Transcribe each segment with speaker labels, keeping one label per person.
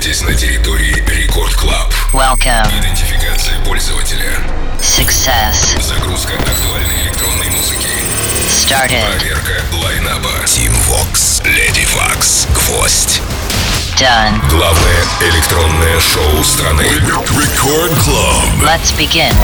Speaker 1: находитесь на территории Рекорд Клаб.
Speaker 2: Welcome.
Speaker 1: Идентификация пользователя.
Speaker 2: Success.
Speaker 1: Загрузка актуальной электронной музыки.
Speaker 2: Started.
Speaker 1: Проверка лайнаба. Team Vox, Lady Vox, Гвоздь.
Speaker 2: Done.
Speaker 1: Главное электронное шоу страны. Рекорд Club.
Speaker 2: Let's begin.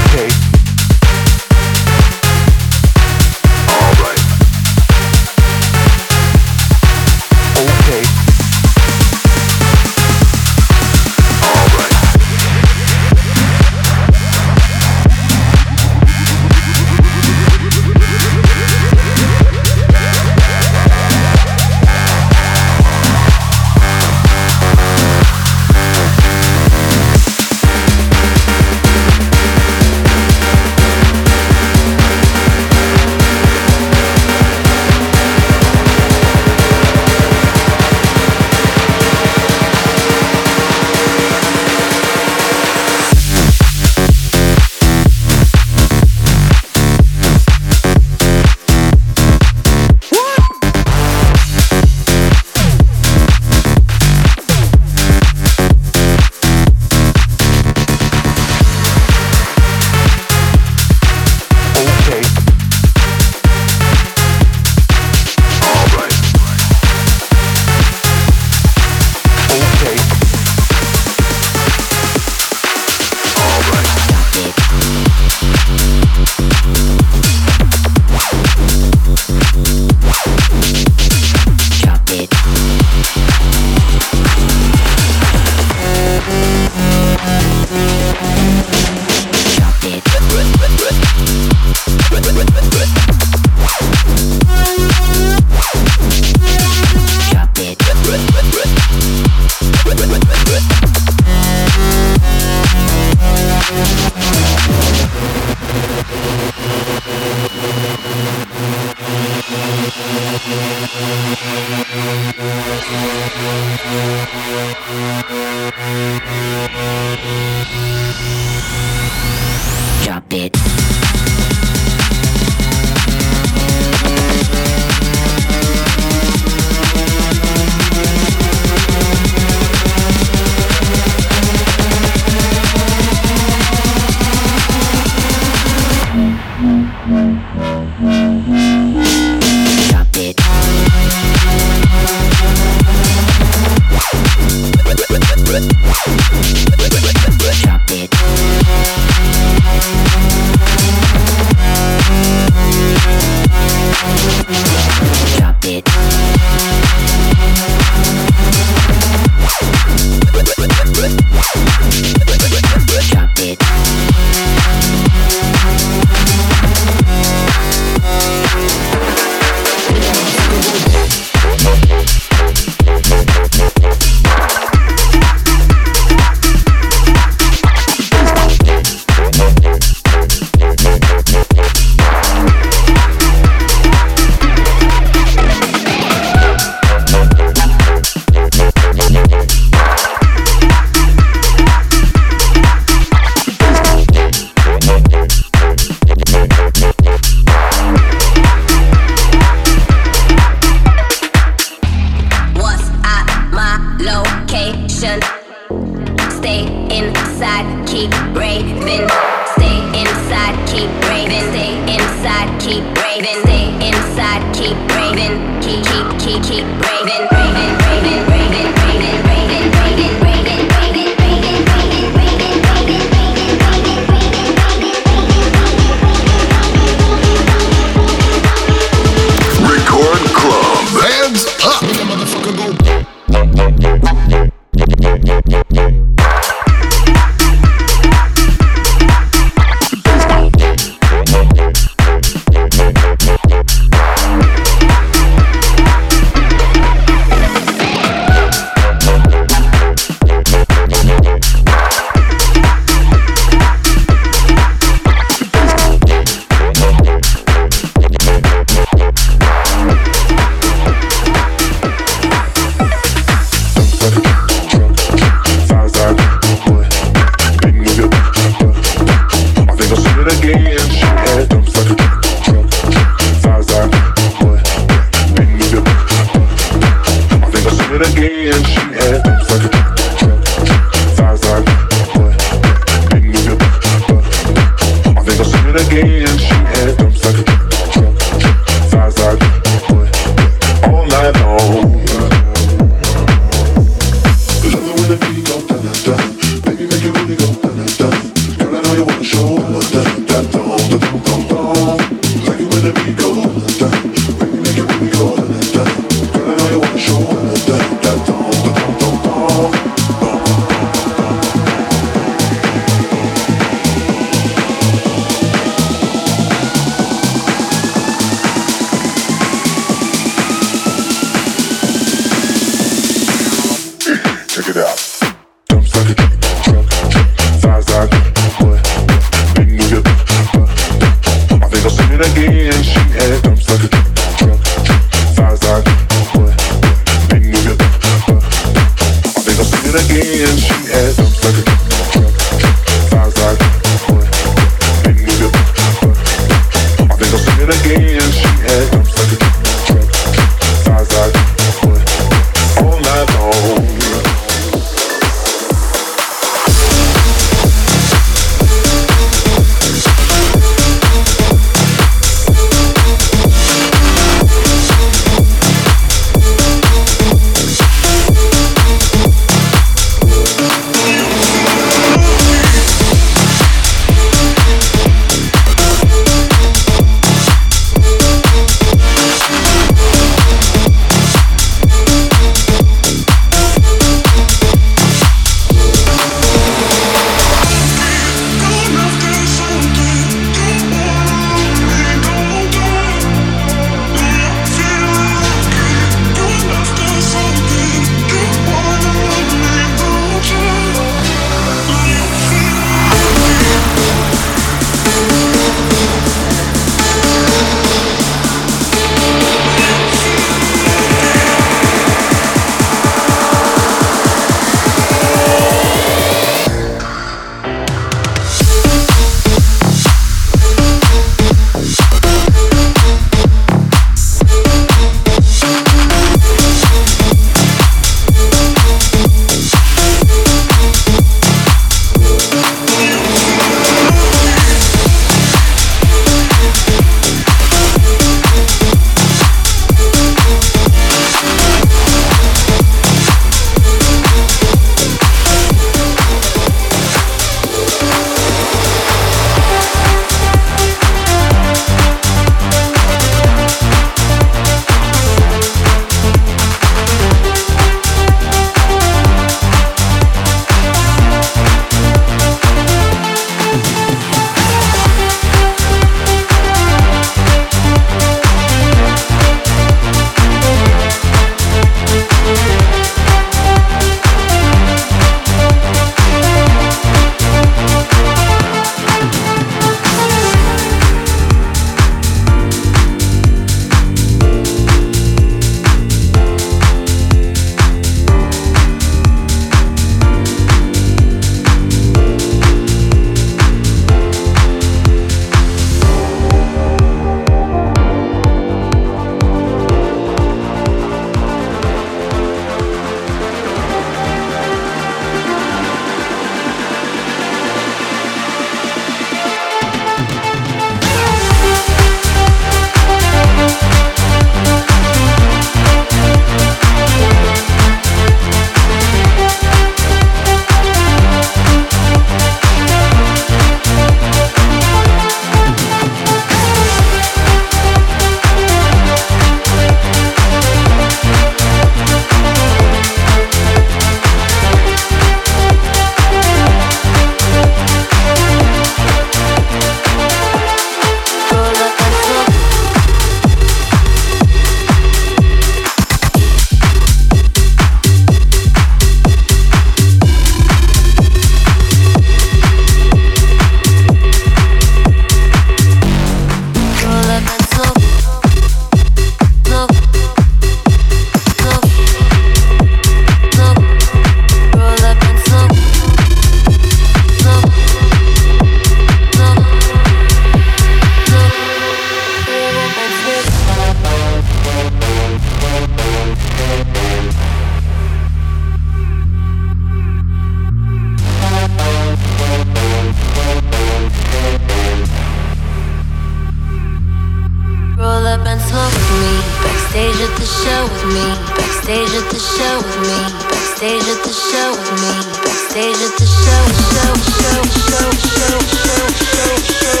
Speaker 3: Show with me. Backstage at the show with me. Backstage at the show with me. Backstage at the show, show, show, show, show, show, show, show.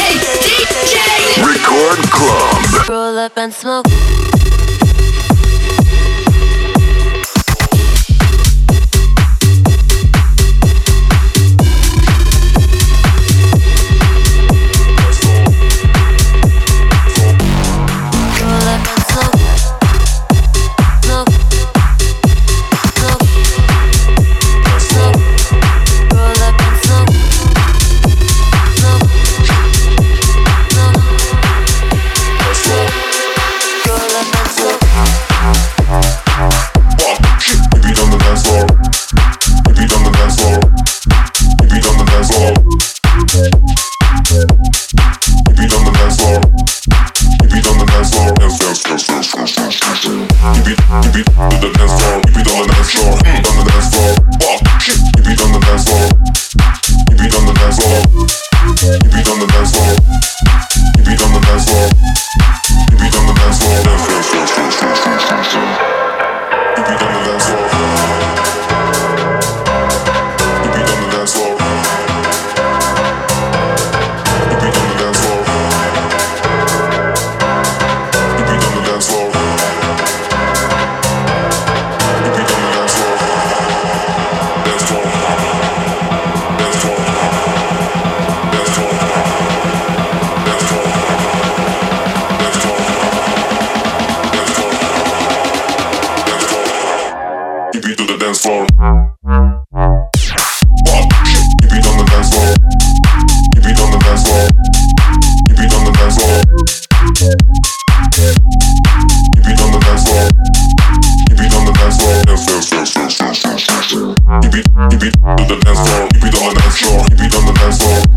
Speaker 2: Hey, DJ!
Speaker 4: Record Club.
Speaker 3: Roll up and smoke.
Speaker 5: If you do the dance floor. If you on the dance floor. If you on the dance floor. If you on the dance floor. If you on the dance floor. If you on the dance floor. Dance, dance, dance, dance, dance, dance, dance. If you, if you do the dance floor. If you on the dance floor. If you on the dance floor.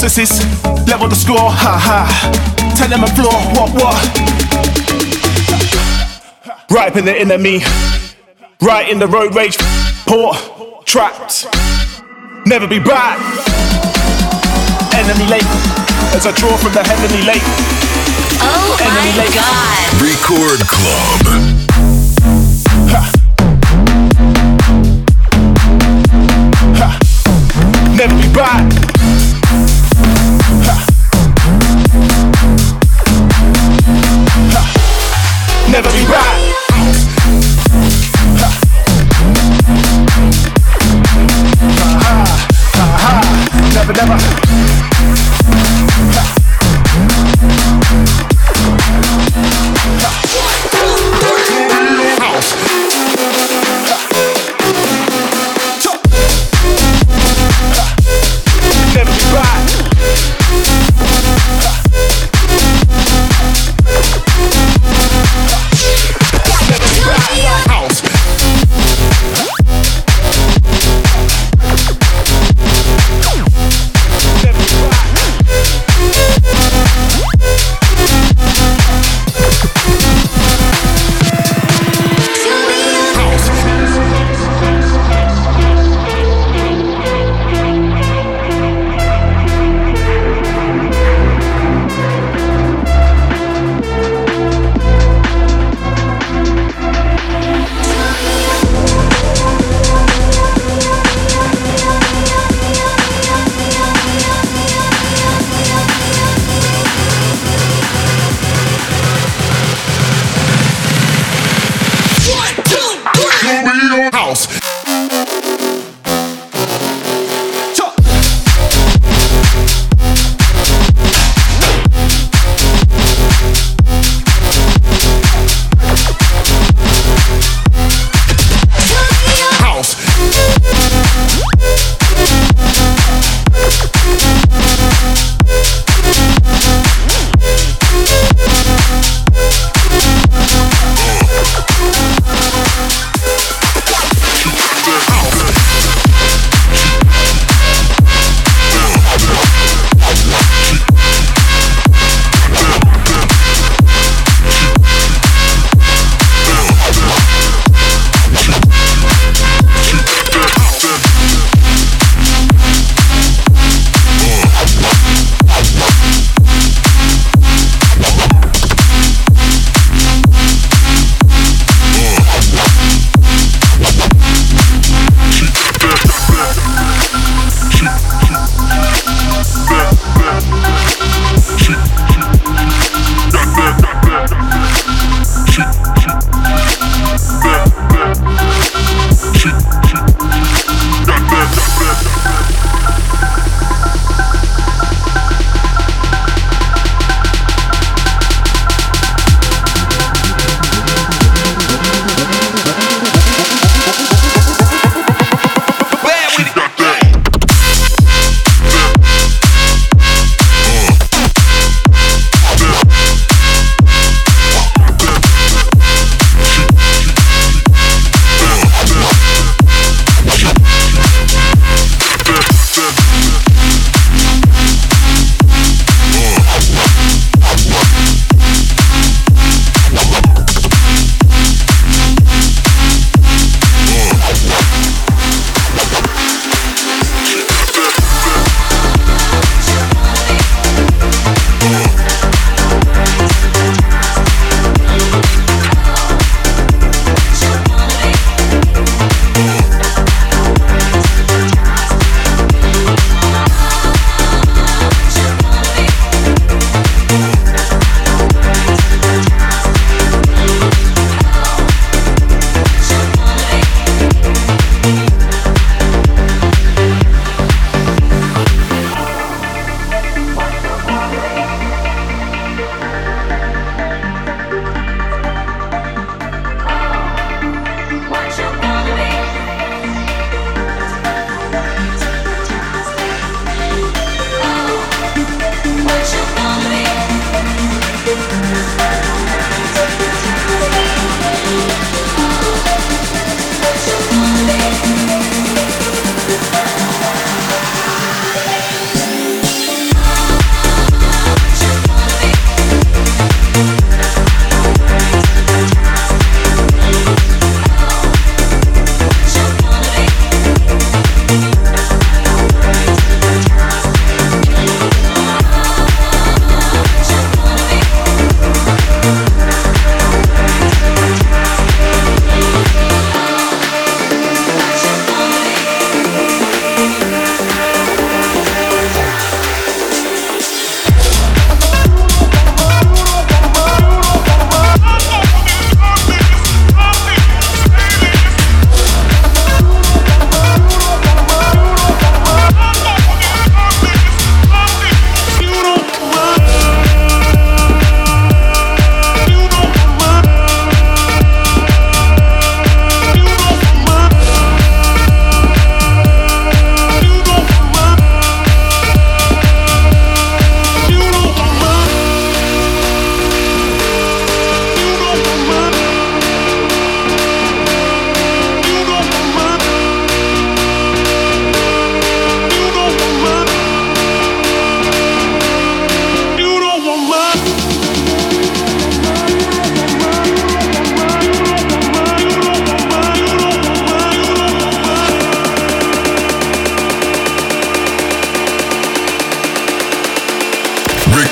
Speaker 6: level the score, ha ha. Tell them a floor, what what? Ripe in the enemy, right in the road rage, port, trapped. Never be back. Enemy lake, as I draw from the heavenly lake.
Speaker 2: Oh
Speaker 6: Enemy
Speaker 2: my god.
Speaker 4: Record Club.
Speaker 6: Ha. never be back.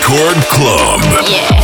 Speaker 7: Record Club.
Speaker 8: Yeah.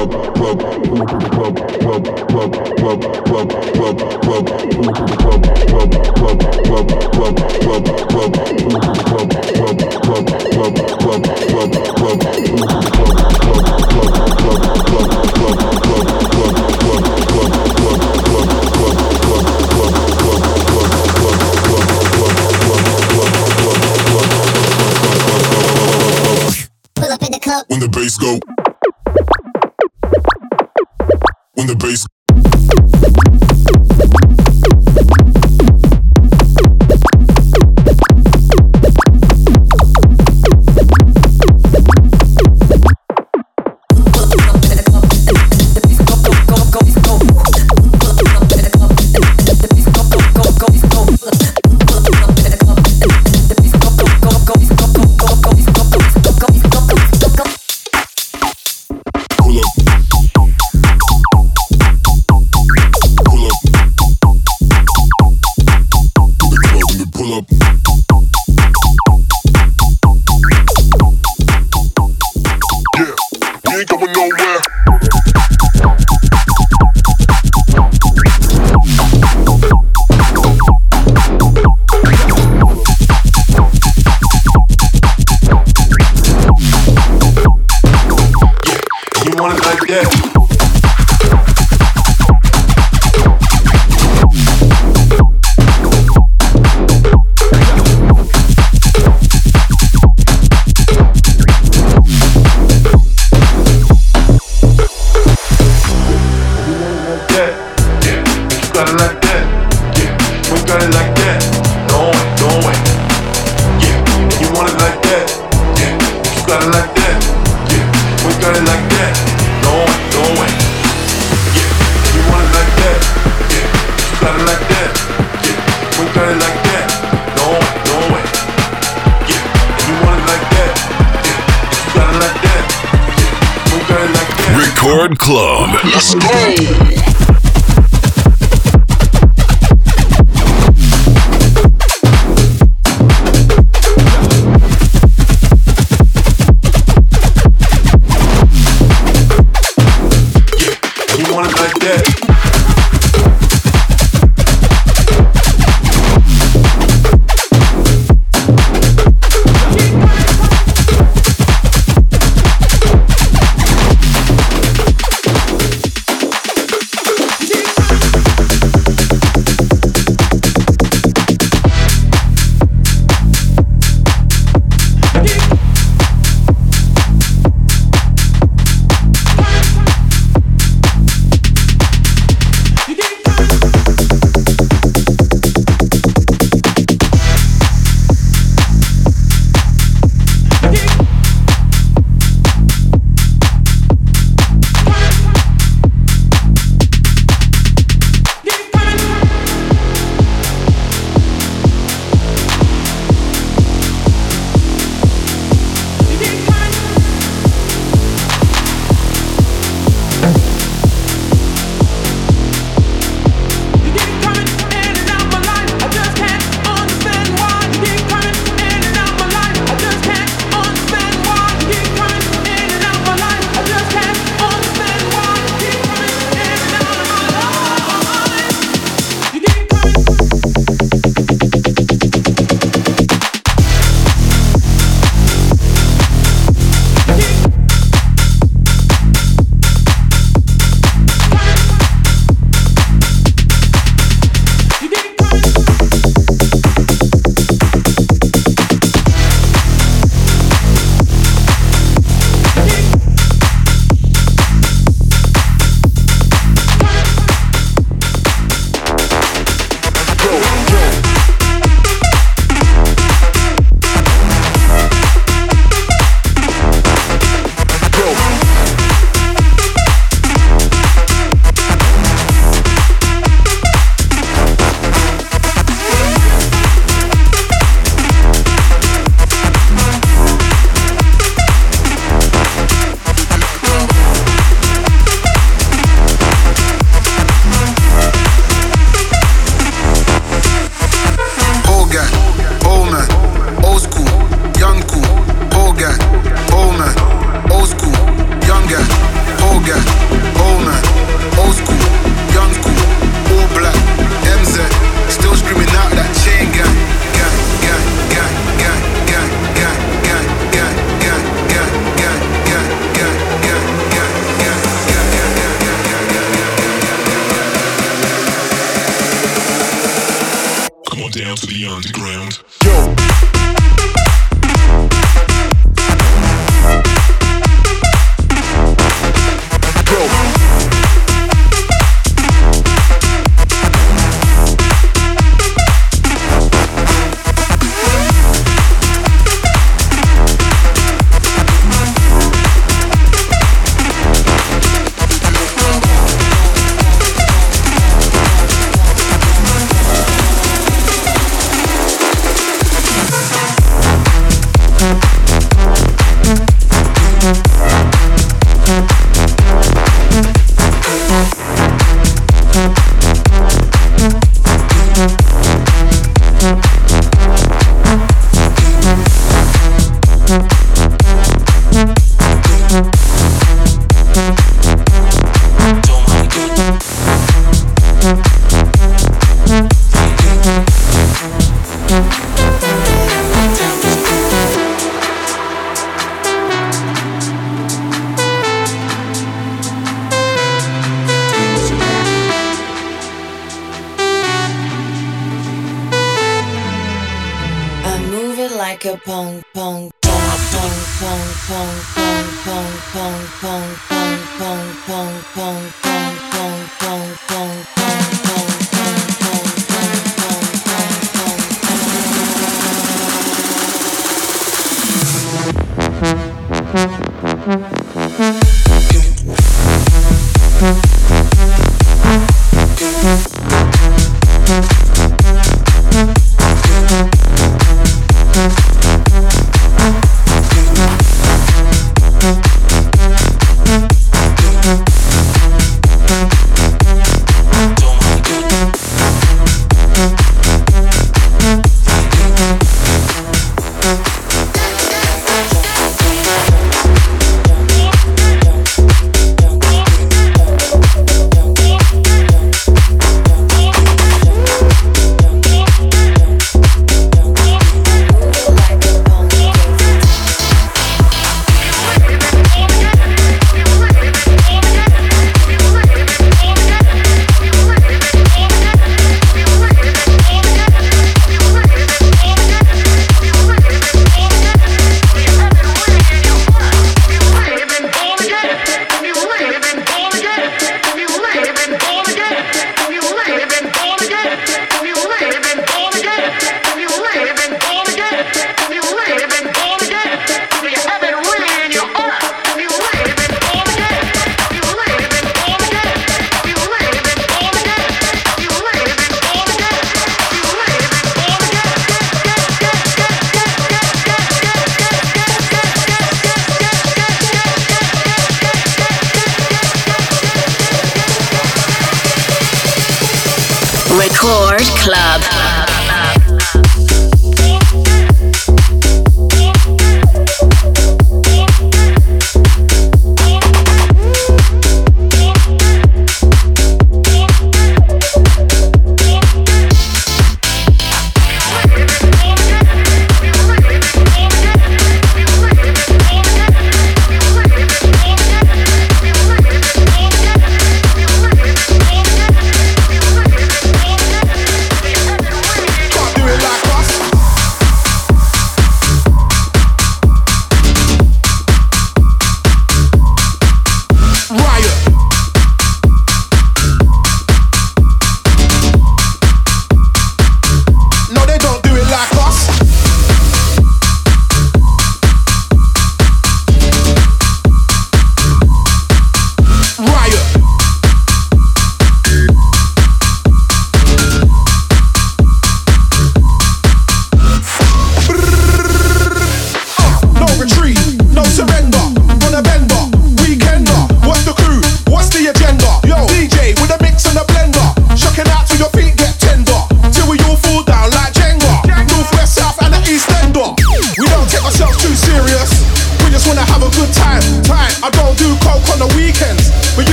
Speaker 5: club club club club
Speaker 6: club got
Speaker 9: it like that. Yeah, we got it like that. Yeah, you want it like that. Yeah, you got it like that. Yeah, we got it like that. Yeah,
Speaker 2: you want
Speaker 10: it like that. Yeah, you got it like that. Yeah, we got it like that.
Speaker 4: Record Club. Let's go.